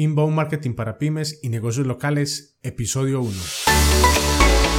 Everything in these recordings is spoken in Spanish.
Inbound Marketing para Pymes y Negocios Locales, episodio 1.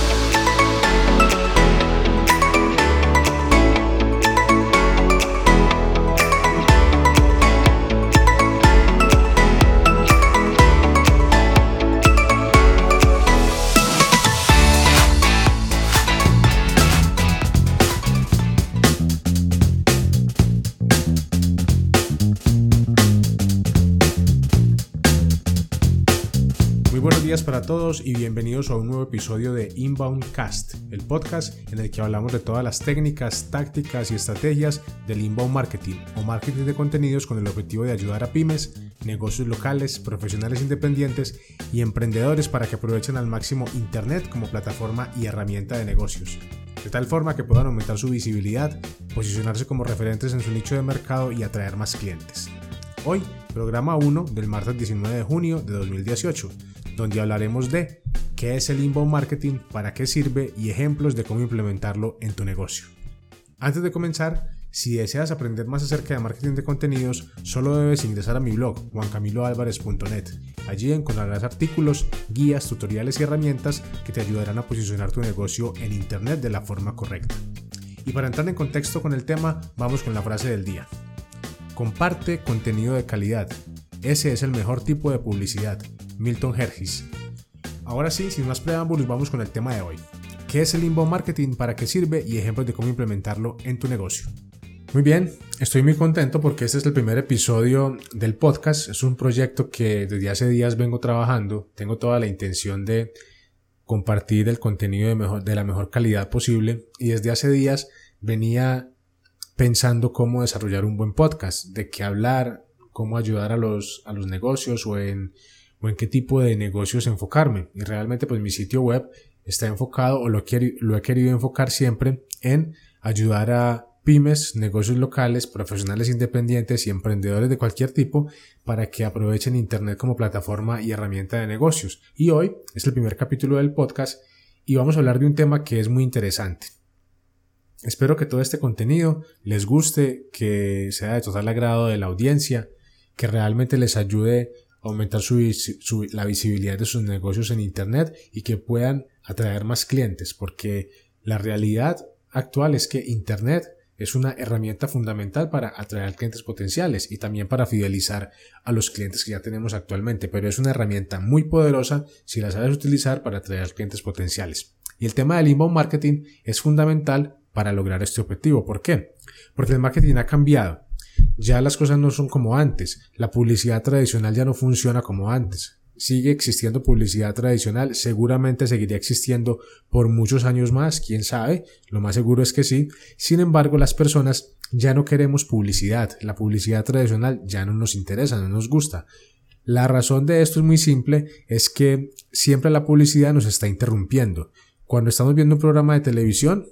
Para todos y bienvenidos a un nuevo episodio de Inbound Cast, el podcast en el que hablamos de todas las técnicas, tácticas y estrategias del inbound marketing o marketing de contenidos con el objetivo de ayudar a pymes, negocios locales, profesionales independientes y emprendedores para que aprovechen al máximo Internet como plataforma y herramienta de negocios, de tal forma que puedan aumentar su visibilidad, posicionarse como referentes en su nicho de mercado y atraer más clientes. Hoy, programa 1 del martes 19 de junio de 2018 donde hablaremos de qué es el inbound marketing, para qué sirve y ejemplos de cómo implementarlo en tu negocio. Antes de comenzar, si deseas aprender más acerca de marketing de contenidos, solo debes ingresar a mi blog juancamiloalvarez.net. Allí encontrarás artículos, guías, tutoriales y herramientas que te ayudarán a posicionar tu negocio en Internet de la forma correcta. Y para entrar en contexto con el tema, vamos con la frase del día. Comparte contenido de calidad. Ese es el mejor tipo de publicidad. Milton Hergis. Ahora sí, sin más preámbulos, vamos con el tema de hoy. ¿Qué es el inbound marketing? ¿Para qué sirve? Y ejemplos de cómo implementarlo en tu negocio. Muy bien, estoy muy contento porque este es el primer episodio del podcast. Es un proyecto que desde hace días vengo trabajando. Tengo toda la intención de compartir el contenido de, mejor, de la mejor calidad posible y desde hace días venía pensando cómo desarrollar un buen podcast, de qué hablar, cómo ayudar a los, a los negocios o en o en qué tipo de negocios enfocarme. Y realmente pues mi sitio web está enfocado o lo, lo he querido enfocar siempre en ayudar a pymes, negocios locales, profesionales independientes y emprendedores de cualquier tipo para que aprovechen Internet como plataforma y herramienta de negocios. Y hoy es el primer capítulo del podcast y vamos a hablar de un tema que es muy interesante. Espero que todo este contenido les guste, que sea de total agrado de la audiencia, que realmente les ayude aumentar la visibilidad de sus negocios en Internet y que puedan atraer más clientes, porque la realidad actual es que Internet es una herramienta fundamental para atraer clientes potenciales y también para fidelizar a los clientes que ya tenemos actualmente, pero es una herramienta muy poderosa si la sabes utilizar para atraer clientes potenciales. Y el tema del inbound marketing es fundamental para lograr este objetivo. ¿Por qué? Porque el marketing ha cambiado ya las cosas no son como antes. La publicidad tradicional ya no funciona como antes. Sigue existiendo publicidad tradicional, seguramente seguiría existiendo por muchos años más, quién sabe, lo más seguro es que sí. Sin embargo, las personas ya no queremos publicidad, la publicidad tradicional ya no nos interesa, no nos gusta. La razón de esto es muy simple, es que siempre la publicidad nos está interrumpiendo. Cuando estamos viendo un programa de televisión,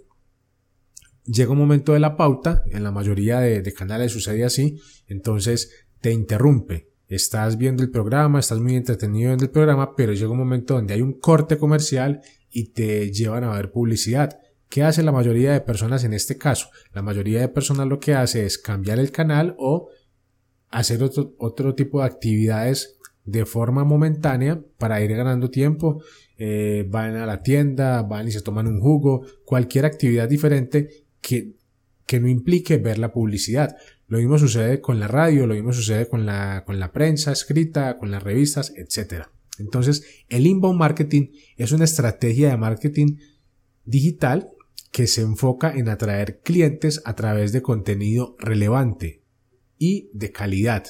llega un momento de la pauta, en la mayoría de, canales sucede así, entonces te interrumpe. Estás viendo el programa, estás muy entretenido en el programa, pero llega un momento donde hay un corte comercial y te llevan a ver publicidad. ¿Qué hace la mayoría de personas en este caso? La mayoría de personas lo que hace es cambiar el canal o hacer otro, otro tipo de actividades de forma momentánea para ir ganando tiempo. Eh, van a la tienda, van y se toman un jugo, cualquier actividad diferente que, que no implique ver la publicidad. Lo mismo sucede con la radio, lo mismo sucede con la, con la prensa escrita, con las revistas, etc. Entonces, el inbound marketing es una estrategia de marketing digital que se enfoca en atraer clientes a través de contenido relevante y de calidad,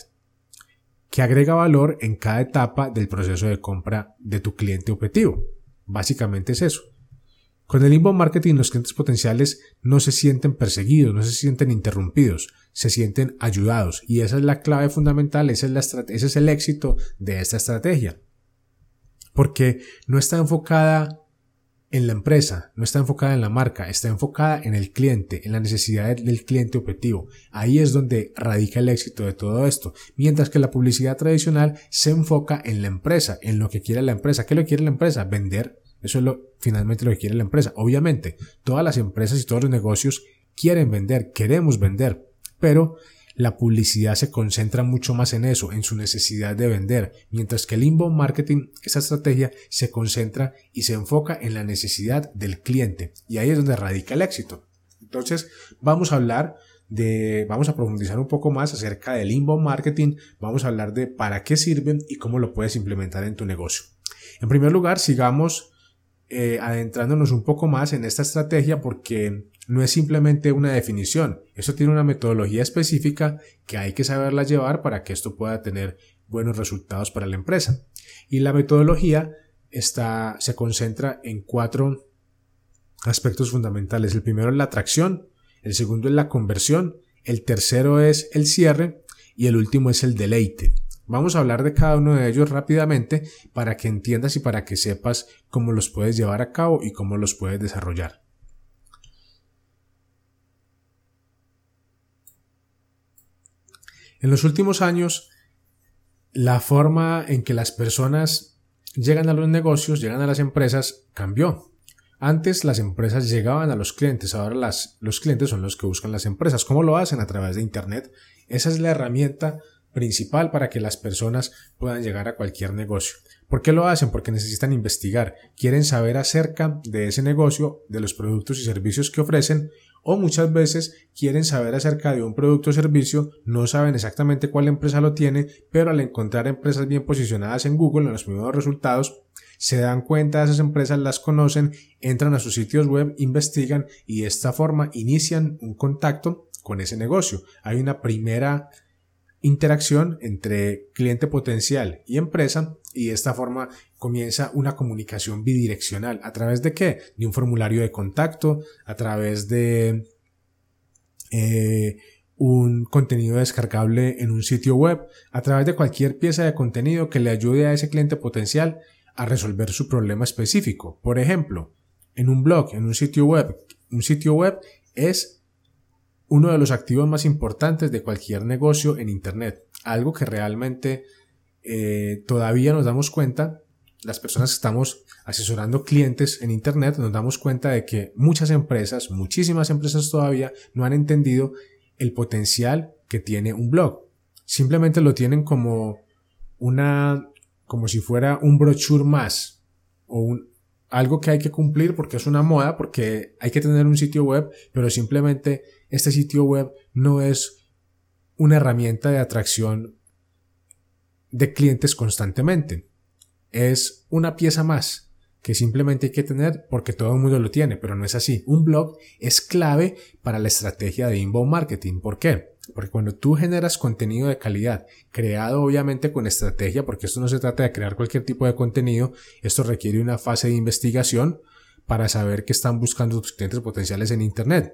que agrega valor en cada etapa del proceso de compra de tu cliente objetivo. Básicamente es eso. Con el inbound marketing los clientes potenciales no se sienten perseguidos, no se sienten interrumpidos, se sienten ayudados y esa es la clave fundamental, ese es, ese es el éxito de esta estrategia. Porque no está enfocada en la empresa, no está enfocada en la marca, está enfocada en el cliente, en la necesidad del cliente objetivo. Ahí es donde radica el éxito de todo esto. Mientras que la publicidad tradicional se enfoca en la empresa, en lo que quiere la empresa. ¿Qué lo quiere la empresa? Vender eso es lo, finalmente lo que quiere la empresa. Obviamente, todas las empresas y todos los negocios quieren vender, queremos vender, pero la publicidad se concentra mucho más en eso, en su necesidad de vender, mientras que el inbound marketing, esa estrategia, se concentra y se enfoca en la necesidad del cliente. Y ahí es donde radica el éxito. Entonces, vamos a hablar de, vamos a profundizar un poco más acerca del inbound marketing, vamos a hablar de para qué sirven y cómo lo puedes implementar en tu negocio. En primer lugar, sigamos eh, adentrándonos un poco más en esta estrategia porque no es simplemente una definición, eso tiene una metodología específica que hay que saberla llevar para que esto pueda tener buenos resultados para la empresa. Y la metodología está, se concentra en cuatro aspectos fundamentales. El primero es la atracción, el segundo es la conversión, el tercero es el cierre y el último es el deleite. Vamos a hablar de cada uno de ellos rápidamente para que entiendas y para que sepas cómo los puedes llevar a cabo y cómo los puedes desarrollar. En los últimos años, la forma en que las personas llegan a los negocios, llegan a las empresas, cambió. Antes las empresas llegaban a los clientes, ahora los clientes son los que buscan las empresas. ¿Cómo lo hacen? A través de Internet. Esa es la herramienta principal para que las personas puedan llegar a cualquier negocio. ¿Por qué lo hacen? Porque necesitan investigar, quieren saber acerca de ese negocio, de los productos y servicios que ofrecen, o muchas veces quieren saber acerca de un producto o servicio, no saben exactamente cuál empresa lo tiene, pero al encontrar empresas bien posicionadas en Google en los primeros resultados, se dan cuenta de esas empresas, las conocen, entran a sus sitios web, investigan y de esta forma inician un contacto con ese negocio. Hay una primera interacción entre cliente potencial y empresa y de esta forma comienza una comunicación bidireccional. ¿A través de qué? De un formulario de contacto, a través de eh, un contenido descargable en un sitio web, a través de cualquier pieza de contenido que le ayude a ese cliente potencial a resolver su problema específico. Por ejemplo, en un blog, en un sitio web. Un sitio web es uno de los activos más importantes de cualquier negocio en Internet. Algo que realmente eh, todavía nos damos cuenta, las personas que estamos asesorando clientes en Internet, nos damos cuenta de que muchas empresas, muchísimas empresas todavía, no han entendido el potencial que tiene un blog. Simplemente lo tienen como una, como si fuera un brochure más o un, algo que hay que cumplir porque es una moda, porque hay que tener un sitio web, pero simplemente este sitio web no es una herramienta de atracción de clientes constantemente. Es una pieza más que simplemente hay que tener porque todo el mundo lo tiene, pero no es así. Un blog es clave para la estrategia de inbound marketing. ¿Por qué? Porque cuando tú generas contenido de calidad, creado obviamente con estrategia, porque esto no se trata de crear cualquier tipo de contenido, esto requiere una fase de investigación para saber qué están buscando tus clientes potenciales en Internet.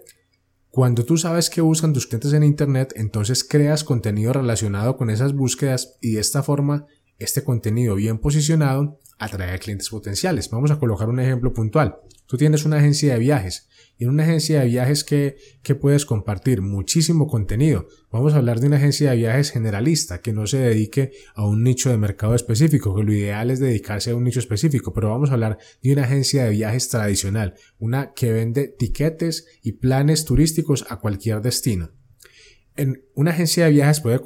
Cuando tú sabes qué buscan tus clientes en Internet, entonces creas contenido relacionado con esas búsquedas y de esta forma este contenido bien posicionado atrae a clientes potenciales. Vamos a colocar un ejemplo puntual. Tú tienes una agencia de viajes y en una agencia de viajes que, que puedes compartir muchísimo contenido. Vamos a hablar de una agencia de viajes generalista que no se dedique a un nicho de mercado específico, que lo ideal es dedicarse a un nicho específico, pero vamos a hablar de una agencia de viajes tradicional, una que vende tiquetes y planes turísticos a cualquier destino. En una agencia de viajes puede,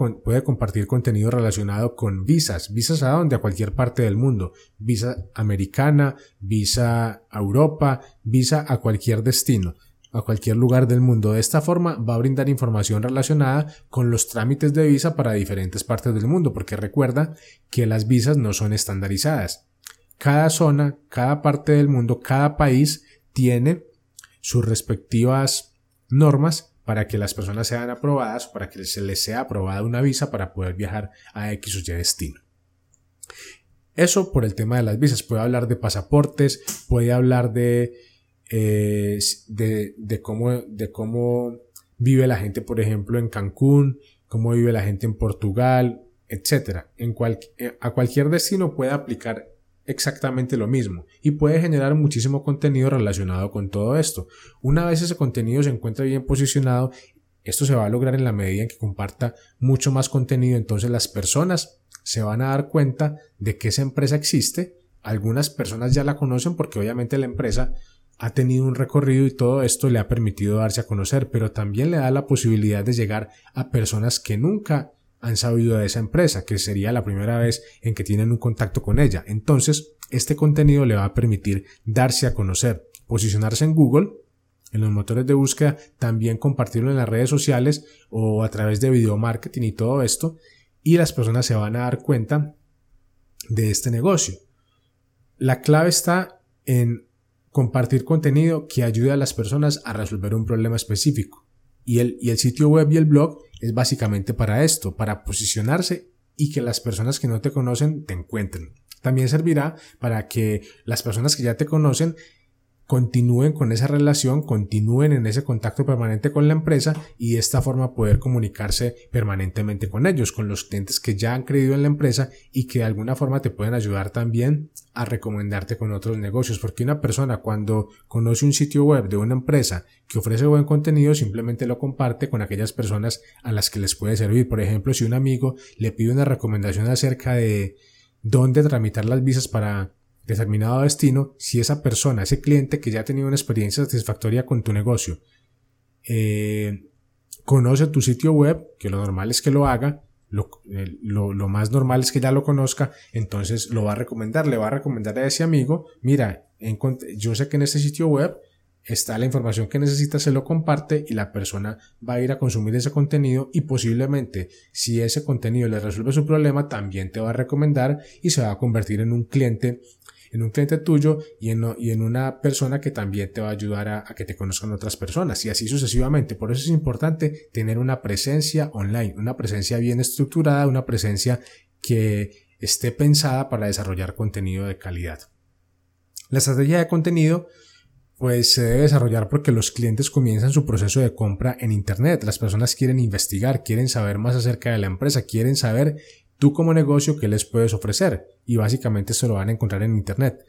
compartir contenido relacionado con visas, visas a donde, a cualquier parte del mundo, visa americana, visa a Europa, visa a cualquier destino, a cualquier lugar del mundo. De esta forma va a brindar información relacionada con los trámites de visa para diferentes partes del mundo, porque recuerda que las visas no son estandarizadas. Cada zona, cada parte del mundo, cada país tiene sus respectivas normas para que las personas sean aprobadas, para que se les sea aprobada una visa para poder viajar a X o Y destino. Eso por el tema de las visas. Puede hablar de pasaportes, puede hablar de, eh, de, cómo, de cómo vive la gente, por ejemplo, en Cancún, cómo vive la gente en Portugal, etc. En eh, a cualquier destino puede aplicar exactamente lo mismo y puede generar muchísimo contenido relacionado con todo esto. Una vez ese contenido se encuentra bien posicionado, esto se va a lograr en la medida en que comparta mucho más contenido, entonces las personas se van a dar cuenta de que esa empresa existe, algunas personas ya la conocen porque obviamente la empresa ha tenido un recorrido y todo esto le ha permitido darse a conocer, pero también le da la posibilidad de llegar a personas que nunca han sabido de esa empresa, que sería la primera vez en que tienen un contacto con ella. Entonces, este contenido le va a permitir darse a conocer, posicionarse en Google, en los motores de búsqueda, también compartirlo en las redes sociales o a través de video marketing y todo esto, y las personas se van a dar cuenta de este negocio. La clave está en compartir contenido que ayude a las personas a resolver un problema específico. Y el, y el sitio web y el blog es básicamente para esto, para posicionarse y que las personas que no te conocen te encuentren. También servirá para que las personas que ya te conocen continúen con esa relación, continúen en ese contacto permanente con la empresa y de esta forma poder comunicarse permanentemente con ellos, con los clientes que ya han creído en la empresa y que de alguna forma te pueden ayudar también a recomendarte con otros negocios, porque una persona cuando conoce un sitio web de una empresa que ofrece buen contenido simplemente lo comparte con aquellas personas a las que les puede servir. Por ejemplo, si un amigo le pide una recomendación acerca de dónde tramitar las visas para determinado destino, si esa persona, ese cliente que ya ha tenido una experiencia satisfactoria con tu negocio, eh, conoce tu sitio web, que lo normal es que lo haga, eh, lo, más normal es que ya lo conozca, entonces lo va a recomendar, le va a recomendar a ese amigo, mira, yo sé que en este sitio web está la información que necesita, se lo comparte y la persona va a ir a consumir ese contenido y posiblemente si ese contenido le resuelve su problema también te va a recomendar y se va a convertir en un cliente en un cliente tuyo y en, y en una persona que también te va a ayudar a, que te conozcan otras personas y así sucesivamente. Por eso es importante tener una presencia online, una presencia bien estructurada, una presencia que esté pensada para desarrollar contenido de calidad. La estrategia de contenido pues se debe desarrollar porque los clientes comienzan su proceso de compra en Internet. Las personas quieren investigar, quieren saber más acerca de la empresa, quieren saber tú como negocio qué les puedes ofrecer y básicamente se lo van a encontrar en Internet.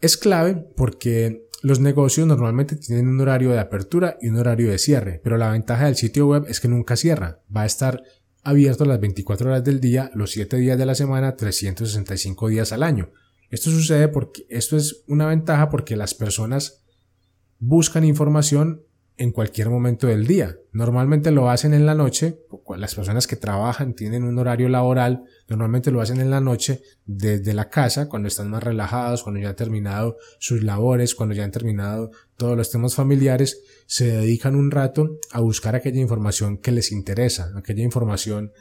Es clave porque los negocios normalmente tienen un horario de apertura y un horario de cierre, pero la ventaja del sitio web es que nunca cierra, va a estar abierto las 24 horas del día, los 7 días de la semana, 365 días al año. Esto sucede porque esto es una ventaja porque las personas buscan información en cualquier momento del día. Normalmente lo hacen en la noche, las personas que trabajan tienen un horario laboral, normalmente lo hacen en la noche desde la casa, cuando están más relajados, cuando ya han terminado sus labores, cuando ya han terminado todos los temas familiares, se dedican un rato a buscar aquella información que les interesa, aquella información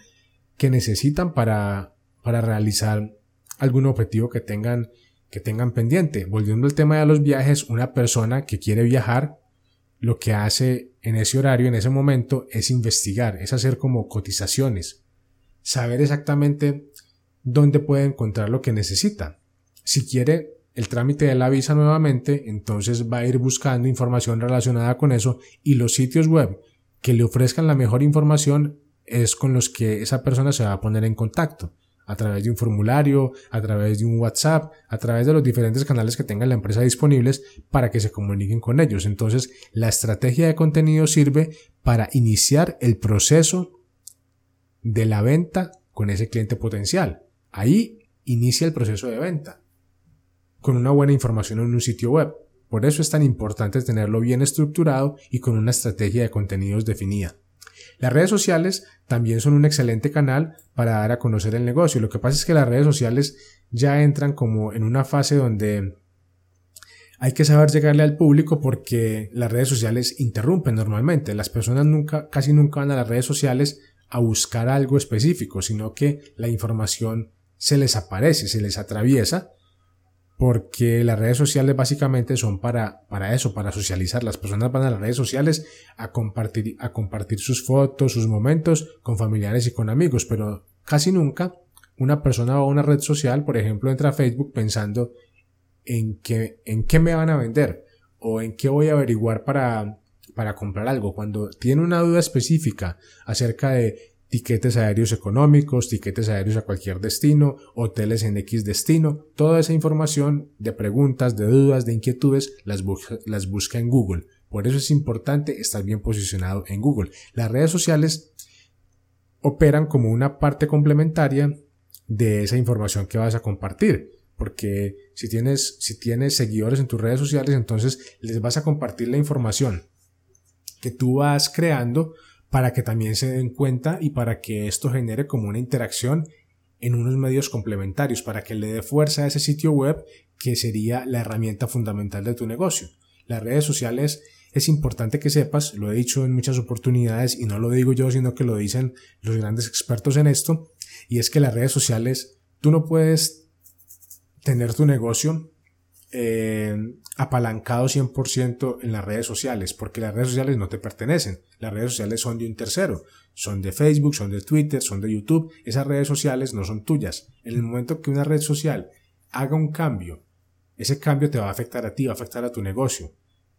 que necesitan para, para realizar algún objetivo que tengan, que tengan pendiente. Volviendo al tema de los viajes, una persona que quiere viajar lo que hace en ese horario, en ese momento, es investigar, es hacer como cotizaciones, saber exactamente dónde puede encontrar lo que necesita. Si quiere el trámite de la visa nuevamente, entonces va a ir buscando información relacionada con eso y los sitios web que le ofrezcan la mejor información es con los que esa persona se va a poner en contacto a través de un formulario, a través de un WhatsApp, a través de los diferentes canales que tenga la empresa disponibles para que se comuniquen con ellos. Entonces, la estrategia de contenido sirve para iniciar el proceso de la venta con ese cliente potencial. Ahí inicia el proceso de venta con una buena información en un sitio web. Por eso es tan importante tenerlo bien estructurado y con una estrategia de contenidos definida. Las redes sociales también son un excelente canal para dar a conocer el negocio. Lo que pasa es que las redes sociales ya entran como en una fase donde hay que saber llegarle al público porque las redes sociales interrumpen normalmente. Las personas nunca, casi nunca van a las redes sociales a buscar algo específico, sino que la información se les aparece, se les atraviesa porque las redes sociales básicamente son para, para eso, para socializar. Las personas van a las redes sociales a compartir, a compartir sus fotos, sus momentos con familiares y con amigos, pero casi nunca una persona va a una red social, por ejemplo, entra a Facebook pensando en qué, en qué me van a vender o en qué voy a averiguar para, para comprar algo. Cuando tiene una duda específica acerca de tiquetes aéreos económicos, tiquetes aéreos a cualquier destino, hoteles en X destino, toda esa información de preguntas, de dudas, de inquietudes, las busca, las busca en Google. Por eso es importante estar bien posicionado en Google. Las redes sociales operan como una parte complementaria de esa información que vas a compartir. porque si tienes, si tienes seguidores en tus redes sociales, entonces les vas a compartir la información que tú vas creando para que también se den cuenta y para que esto genere como una interacción en unos medios complementarios, para que le dé fuerza a ese sitio web que sería la herramienta fundamental de tu negocio. Las redes sociales es importante que sepas, lo he dicho en muchas oportunidades y no lo digo yo, sino que lo dicen los grandes expertos en esto, y es que las redes sociales, tú no puedes tener tu negocio eh, apalancado 100% en las redes sociales, porque las redes sociales no te pertenecen. Las redes sociales son de un tercero, son de Facebook, son de Twitter, son de YouTube. Esas redes sociales no son tuyas. En el momento que una red social haga un cambio, ese cambio te va a afectar a ti, va a afectar a tu negocio.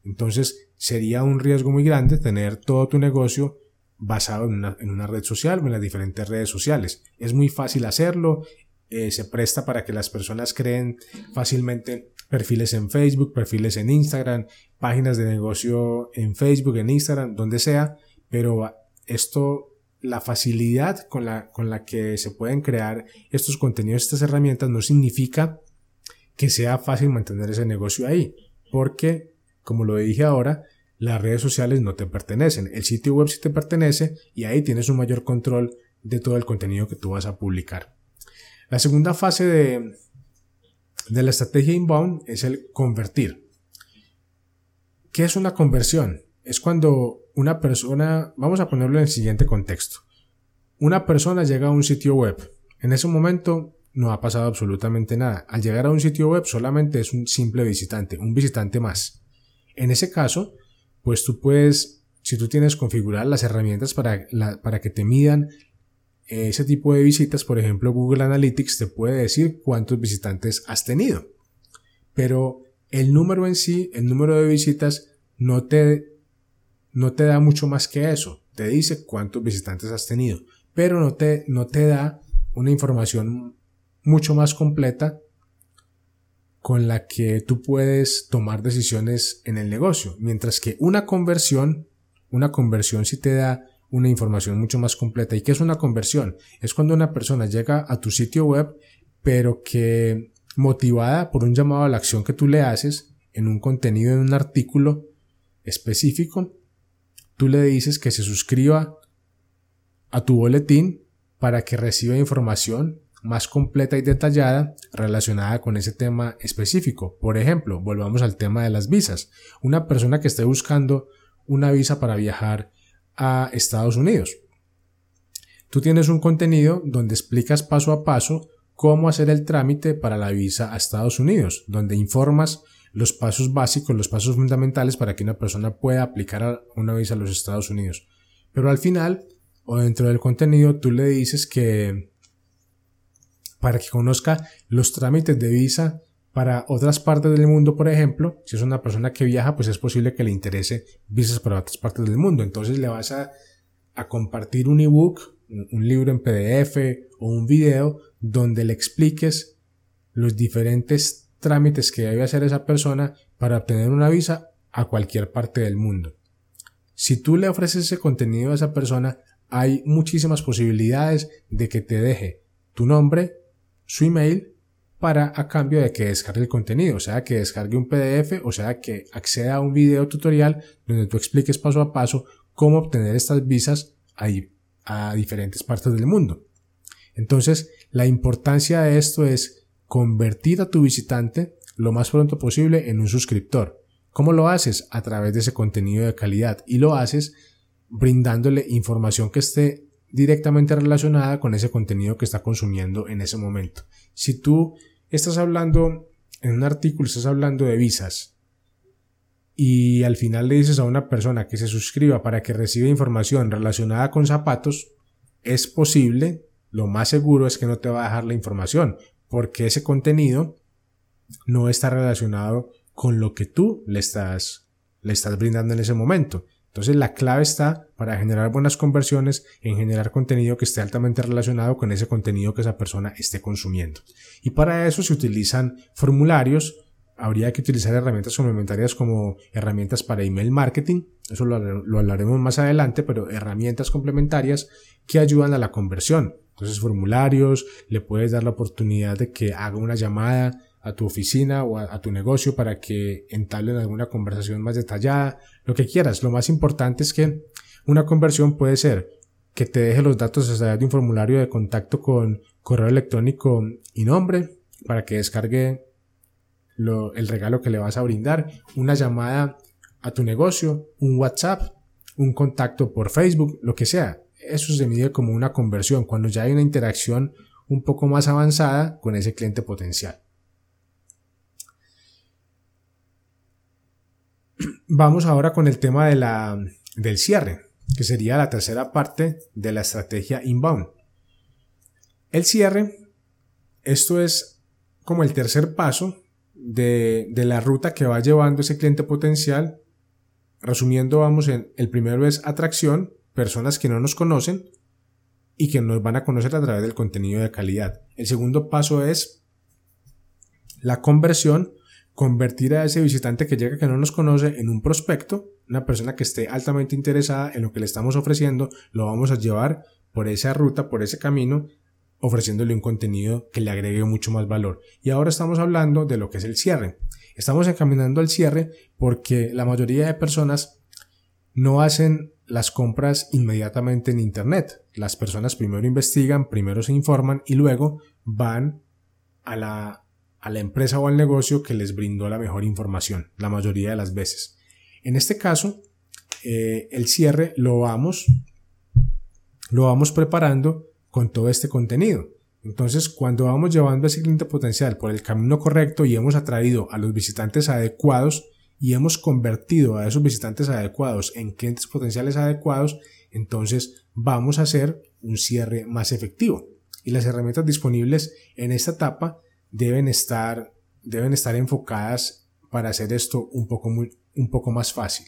Entonces sería un riesgo muy grande tener todo tu negocio basado en una, red social o en las diferentes redes sociales. Es muy fácil hacerlo, eh, se presta para que las personas creen fácilmente perfiles en Facebook, perfiles en Instagram, páginas de negocio en Facebook, en Instagram, donde sea, pero esto, la facilidad con la, con la que se pueden crear estos contenidos, estas herramientas, no significa que sea fácil mantener ese negocio ahí, porque, como lo dije ahora, las redes sociales no te pertenecen, el sitio web sí te pertenece y ahí tienes un mayor control de todo el contenido que tú vas a publicar. La segunda fase de, de la estrategia inbound es el convertir. ¿Qué es una conversión? Es cuando una persona, vamos a ponerlo en el siguiente contexto. Una persona llega a un sitio web. En ese momento no ha pasado absolutamente nada. Al llegar a un sitio web solamente es un simple visitante, un visitante más. En ese caso, pues tú puedes, si tú tienes configuradas las herramientas para, para que te midan ese tipo de visitas, por ejemplo, Google Analytics te puede decir cuántos visitantes has tenido. Pero el número en sí, el número de visitas, no te, no te da mucho más que eso. Te dice cuántos visitantes has tenido, pero no te, no te da una información mucho más completa con la que tú puedes tomar decisiones en el negocio. Mientras que una conversión, una conversión sí te da una información mucho más completa. ¿Y qué es una conversión? Es cuando una persona llega a tu sitio web, pero que motivada por un llamado a la acción que tú le haces en un contenido, en un artículo específico, tú le dices que se suscriba a tu boletín para que reciba información más completa y detallada relacionada con ese tema específico. Por ejemplo, volvamos al tema de las visas. Una persona que esté buscando una visa para viajar a Estados Unidos. Tú tienes un contenido donde explicas paso a paso cómo hacer el trámite para la visa a Estados Unidos, donde informas los pasos básicos, los pasos fundamentales para que una persona pueda aplicar una visa a los Estados Unidos. Pero al final, o dentro del contenido, tú le dices que para que conozca los trámites de visa para otras partes del mundo, por ejemplo, si es una persona que viaja, pues es posible que le interese visas para otras partes del mundo. Entonces le vas a, compartir un ebook, un libro en PDF o un video donde le expliques los diferentes trámites que debe hacer esa persona para obtener una visa a cualquier parte del mundo. Si tú le ofreces ese contenido a esa persona, hay muchísimas posibilidades de que te deje tu nombre, su email para a cambio de que descargue el contenido, o sea, que descargue un PDF, o sea, que acceda a un video tutorial donde tú expliques paso a paso cómo obtener estas visas ahí, a diferentes partes del mundo. Entonces, la importancia de esto es convertir a tu visitante lo más pronto posible en un suscriptor. ¿Cómo lo haces? A través de ese contenido de calidad y lo haces brindándole información que esté directamente relacionada con ese contenido que está consumiendo en ese momento. Si tú estás hablando en un artículo, estás hablando de visas y al final le dices a una persona que se suscriba para que reciba información relacionada con zapatos, es posible, lo más seguro es que no te va a dejar la información, porque ese contenido no está relacionado con lo que tú le estás, le estás brindando en ese momento. Entonces la clave está para generar buenas conversiones en generar contenido que esté altamente relacionado con ese contenido que esa persona esté consumiendo. Y para eso se utilizan formularios, habría que utilizar herramientas complementarias como herramientas para email marketing, eso lo, hablaremos más adelante, pero herramientas complementarias que ayudan a la conversión, Entonces formularios, le puedes dar la oportunidad de que haga una llamada a tu oficina o a, tu negocio para que entablen alguna conversación más detallada, lo que quieras. Lo más importante es que una conversión puede ser que te deje los datos a través de un formulario de contacto con correo electrónico y nombre para que descargue el regalo que le vas a brindar, una llamada a tu negocio, un WhatsApp, un contacto por Facebook, lo que sea. Eso se mide como una conversión cuando ya hay una interacción un poco más avanzada con ese cliente potencial. Vamos ahora con el tema de la, del cierre, que sería la tercera parte de la estrategia inbound. El cierre, esto es como el tercer paso de, de la ruta que va llevando ese cliente potencial. Resumiendo, vamos en el primero es atracción, personas que no nos conocen y que nos van a conocer a través del contenido de calidad. El segundo paso es la conversión, convertir a ese visitante que llega que no nos conoce en un prospecto, una persona que esté altamente interesada en lo que le estamos ofreciendo, lo vamos a llevar por esa ruta, por ese camino, ofreciéndole un contenido que le agregue mucho más valor. Y ahora estamos hablando de lo que es el cierre. Estamos encaminando al cierre porque la mayoría de personas no hacen las compras inmediatamente en Internet. Las personas primero investigan, primero se informan y luego van a la a la empresa o al negocio que les brindó la mejor información, la mayoría de las veces. En este caso, eh, el cierre lo vamos, lo vamos preparando con todo este contenido. Entonces, cuando vamos llevando ese cliente potencial por el camino correcto y hemos atraído a los visitantes adecuados y hemos convertido a esos visitantes adecuados en clientes potenciales adecuados, entonces vamos a hacer un cierre más efectivo. Y las herramientas disponibles en esta etapa deben estar, deben estar enfocadas para hacer esto un poco, un poco más fácil.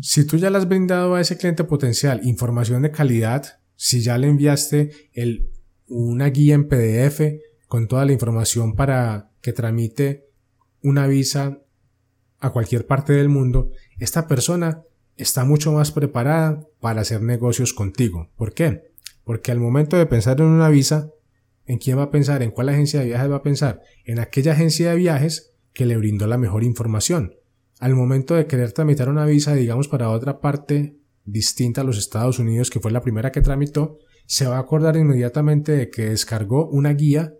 Si tú ya le has brindado a ese cliente potencial información de calidad, si ya le enviaste el, una guía en PDF con toda la información para que tramite una visa a cualquier parte del mundo, esta persona está mucho más preparada para hacer negocios contigo. ¿Por qué? Porque al momento de pensar en una visa, ¿En quién va a pensar? ¿En cuál agencia de viajes va a pensar? En aquella agencia de viajes que le brindó la mejor información. Al momento de querer tramitar una visa, digamos, para otra parte distinta a los Estados Unidos, que fue la primera que tramitó, se va a acordar inmediatamente de que descargó una guía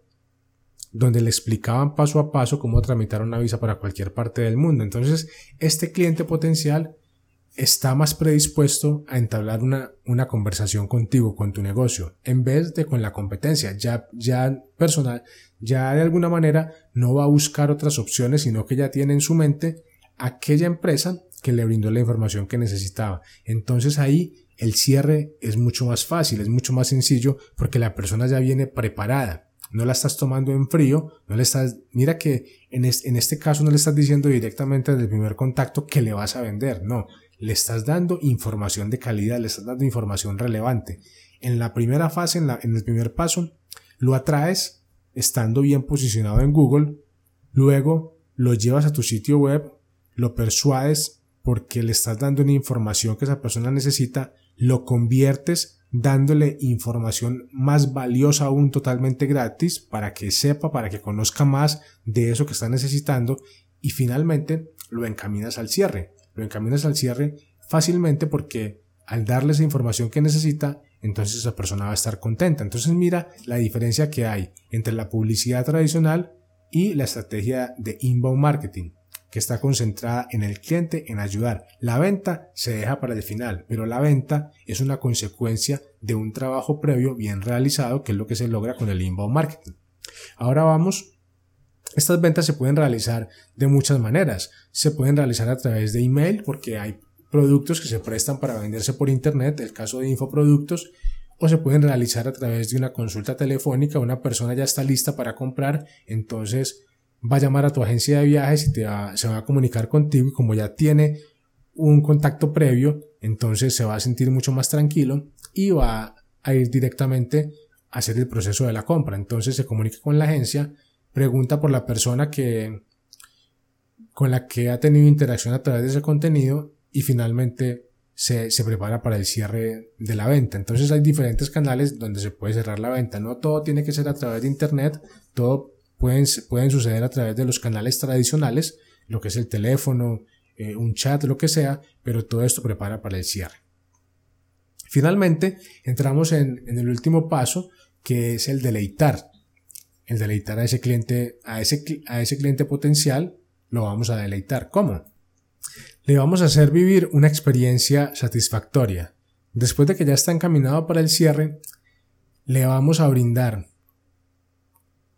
donde le explicaban paso a paso cómo tramitar una visa para cualquier parte del mundo. Entonces, este cliente potencial está más predispuesto a entablar una, una conversación contigo, con tu negocio, en vez de con la competencia. Ya, ya personal, ya de alguna manera no va a buscar otras opciones, sino que ya tiene en su mente aquella empresa que le brindó la información que necesitaba. Entonces ahí el cierre es mucho más fácil, es mucho más sencillo porque la persona ya viene preparada. No la estás tomando en frío, no le estás, mira que en en este caso no le estás diciendo directamente desde el primer contacto que le vas a vender, no, le estás dando información de calidad, le estás dando información relevante. En la primera fase, en, el primer paso, lo atraes estando bien posicionado en Google, luego lo llevas a tu sitio web, lo persuades porque le estás dando una información que esa persona necesita, lo conviertes dándole información más valiosa aún totalmente gratis para que sepa, para que conozca más de eso que está necesitando y finalmente lo encaminas al cierre lo encaminas al cierre fácilmente porque al darle esa información que necesita, entonces esa persona va a estar contenta. Entonces mira la diferencia que hay entre la publicidad tradicional y la estrategia de inbound marketing, que está concentrada en el cliente, en ayudar. La venta se deja para el final, pero la venta es una consecuencia de un trabajo previo bien realizado, que es lo que se logra con el inbound marketing. Ahora vamos estas ventas se pueden realizar de muchas maneras. Se pueden realizar a través de email porque hay productos que se prestan para venderse por internet, el caso de infoproductos, o se pueden realizar a través de una consulta telefónica, una persona ya está lista para comprar, entonces va a llamar a tu agencia de viajes y se va a comunicar contigo y como ya tiene un contacto previo, entonces se va a sentir mucho más tranquilo y va a ir directamente a hacer el proceso de la compra. Entonces se comunica con la agencia, pregunta por la persona que con la que ha tenido interacción a través de ese contenido y finalmente se, prepara para el cierre de la venta. Entonces hay diferentes canales donde se puede cerrar la venta. No todo tiene que ser a través de Internet, todo pueden, pueden suceder a través de los canales tradicionales, lo que es el teléfono, eh, un chat, lo que sea, pero todo esto prepara para el cierre. Finalmente, entramos en, el último paso, que es el deleitar. El deleitar a ese cliente, a ese, a ese cliente potencial, lo vamos a deleitar. ¿Cómo? Le vamos a hacer vivir una experiencia satisfactoria. Después de que ya está encaminado para el cierre, le vamos a brindar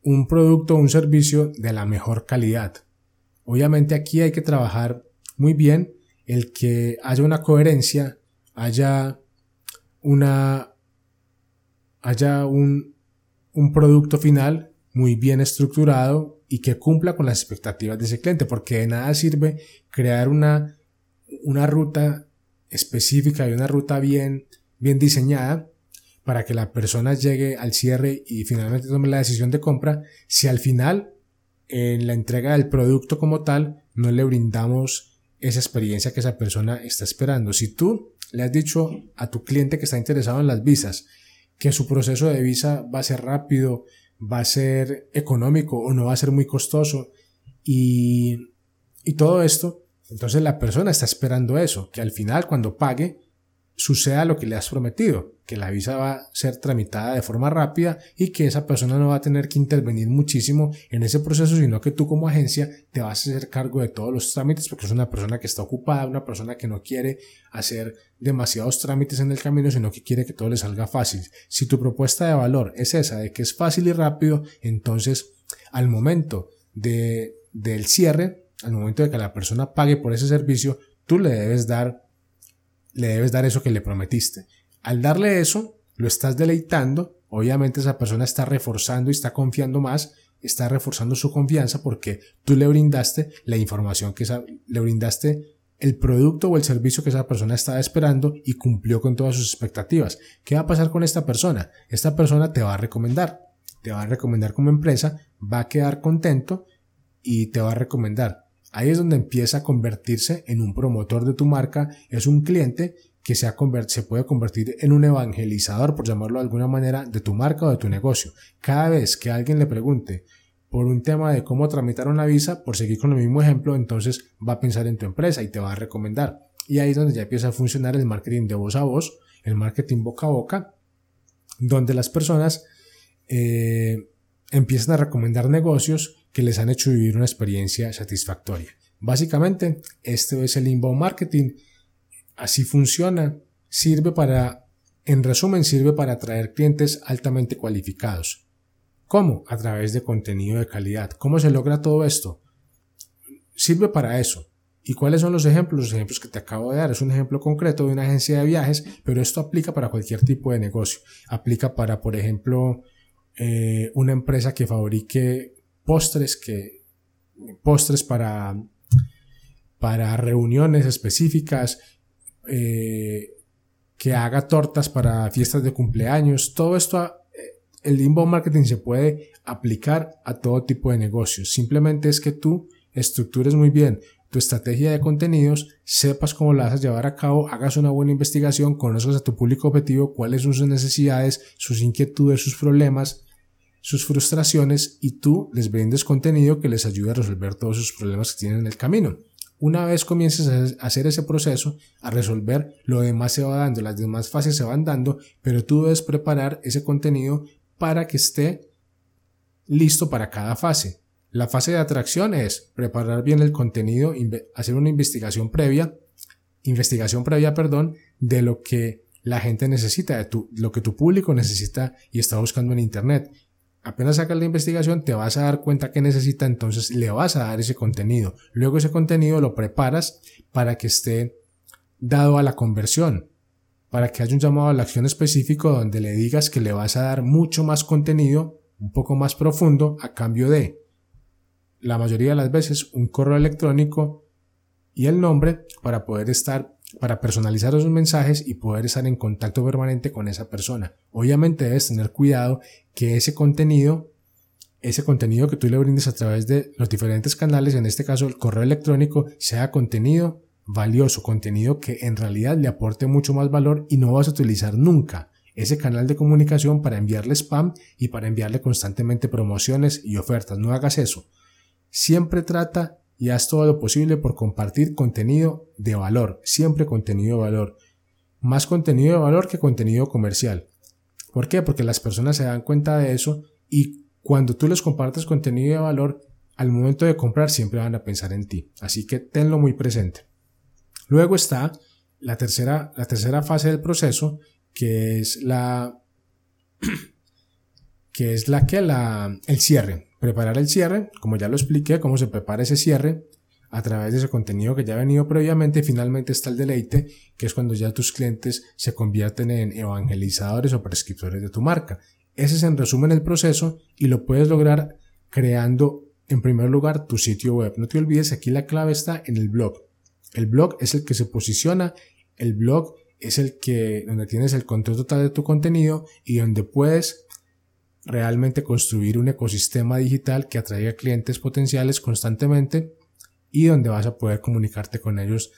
un producto o un servicio de la mejor calidad. Obviamente aquí hay que trabajar muy bien el que haya una coherencia, haya una haya un, un producto final muy bien estructurado y que cumpla con las expectativas de ese cliente, porque de nada sirve crear una, una ruta específica y una ruta bien, bien diseñada para que la persona llegue al cierre y finalmente tome la decisión de compra si al final en la entrega del producto como tal no le brindamos esa experiencia que esa persona está esperando. Si tú le has dicho a tu cliente que está interesado en las visas que su proceso de visa va a ser rápido, va a ser económico o no va a ser muy costoso. Y, y todo esto, entonces la persona está esperando eso, que al final cuando pague suceda lo que le has prometido, que la visa va a ser tramitada de forma rápida y que esa persona no va a tener que intervenir muchísimo en ese proceso, sino que tú como agencia te vas a hacer cargo de todos los trámites porque es una persona que está ocupada, una persona que no quiere hacer demasiados trámites en el camino, sino que quiere que todo le salga fácil. Si tu propuesta de valor es esa, de que es fácil y rápido, entonces al momento de, del cierre, al momento de que la persona pague por ese servicio, tú le debes dar le debes dar eso que le prometiste. Al darle eso, lo estás deleitando, obviamente esa persona está reforzando y está confiando más, está reforzando su confianza porque tú le brindaste la información que esa, le brindaste el producto o el servicio que esa persona estaba esperando y cumplió con todas sus expectativas. ¿Qué va a pasar con esta persona? Esta persona te va a recomendar, te va a recomendar como empresa, va a quedar contento y te va a recomendar. Ahí es donde empieza a convertirse en un promotor de tu marca, es un cliente que se, puede convertir en un evangelizador, por llamarlo de alguna manera, de tu marca o de tu negocio. Cada vez que alguien le pregunte por un tema de cómo tramitar una visa, por seguir con el mismo ejemplo, entonces va a pensar en tu empresa y te va a recomendar. Y ahí es donde ya empieza a funcionar el marketing de voz a voz, el marketing boca a boca, donde las personas eh, empiezan a recomendar negocios que les han hecho vivir una experiencia satisfactoria. Básicamente, este es el inbound marketing. Así funciona. Sirve para, en resumen, sirve para atraer clientes altamente cualificados. ¿Cómo? A través de contenido de calidad. ¿Cómo se logra todo esto? Sirve para eso. ¿Y cuáles son los ejemplos? Los ejemplos que te acabo de dar es un ejemplo concreto de una agencia de viajes, pero esto aplica para cualquier tipo de negocio. Aplica para, por ejemplo, eh, una empresa que fabrique postres que postres para para reuniones específicas eh, que haga tortas para fiestas de cumpleaños. Todo esto eh, el inbound marketing se puede aplicar a todo tipo de negocios. Simplemente es que tú estructures muy bien tu estrategia de contenidos, sepas cómo la vas a llevar a cabo, hagas una buena investigación, conozcas a tu público objetivo, cuáles son sus necesidades, sus inquietudes, sus problemas, sus frustraciones y tú les brindes contenido que les ayude a resolver todos sus problemas que tienen en el camino. Una vez comiences a hacer ese proceso, a resolver, lo demás se va dando, las demás fases se van dando, pero tú debes preparar ese contenido para que esté listo para cada fase. La fase de atracción es preparar bien el contenido, hacer una investigación previa, investigación previa, perdón, de lo que la gente necesita, de lo que tu público necesita y está buscando en Internet apenas sacas la investigación te vas a dar cuenta que necesita, entonces le vas a dar ese contenido. Luego ese contenido lo preparas para que esté dado a la conversión, para que haya un llamado a la acción específico donde le digas que le vas a dar mucho más contenido, un poco más profundo, a cambio de, la mayoría de las veces, un correo electrónico y el nombre para poder estar para personalizar esos mensajes y poder estar en contacto permanente con esa persona. Obviamente debes tener cuidado que ese contenido, ese contenido que tú le brindes a través de los diferentes canales, en este caso el correo electrónico, sea contenido valioso, contenido que en realidad le aporte mucho más valor y no vas a utilizar nunca ese canal de comunicación para enviarle spam y para enviarle constantemente promociones y ofertas. No hagas eso. Siempre trata y haz todo lo posible por compartir contenido de valor, siempre contenido de valor. Más contenido de valor que contenido comercial. ¿Por qué? Porque las personas se dan cuenta de eso y cuando tú les compartes contenido de valor, al momento de comprar siempre van a pensar en ti. Así que tenlo muy presente. Luego está la tercera, la tercera fase del proceso, que es la que es la que la el cierre. Preparar el cierre, como ya lo expliqué, cómo se prepara ese cierre a través de ese contenido que ya ha venido previamente. Finalmente está el deleite, que es cuando ya tus clientes se convierten en evangelizadores o prescriptores de tu marca. Ese es en resumen el proceso y lo puedes lograr creando en primer lugar tu sitio web. No te olvides, aquí la clave está en el blog. El blog es el que se posiciona, el blog es el que donde tienes el control total de tu contenido y donde puedes realmente construir un ecosistema digital que atraiga clientes potenciales constantemente y donde vas a poder comunicarte con ellos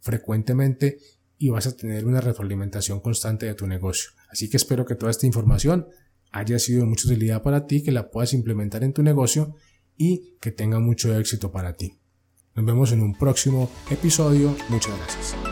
frecuentemente y vas a tener una retroalimentación constante de tu negocio. Así que espero que toda esta información haya sido de mucha utilidad para ti, que la puedas implementar en tu negocio y que tenga mucho éxito para ti. Nos vemos en un próximo episodio. Muchas gracias.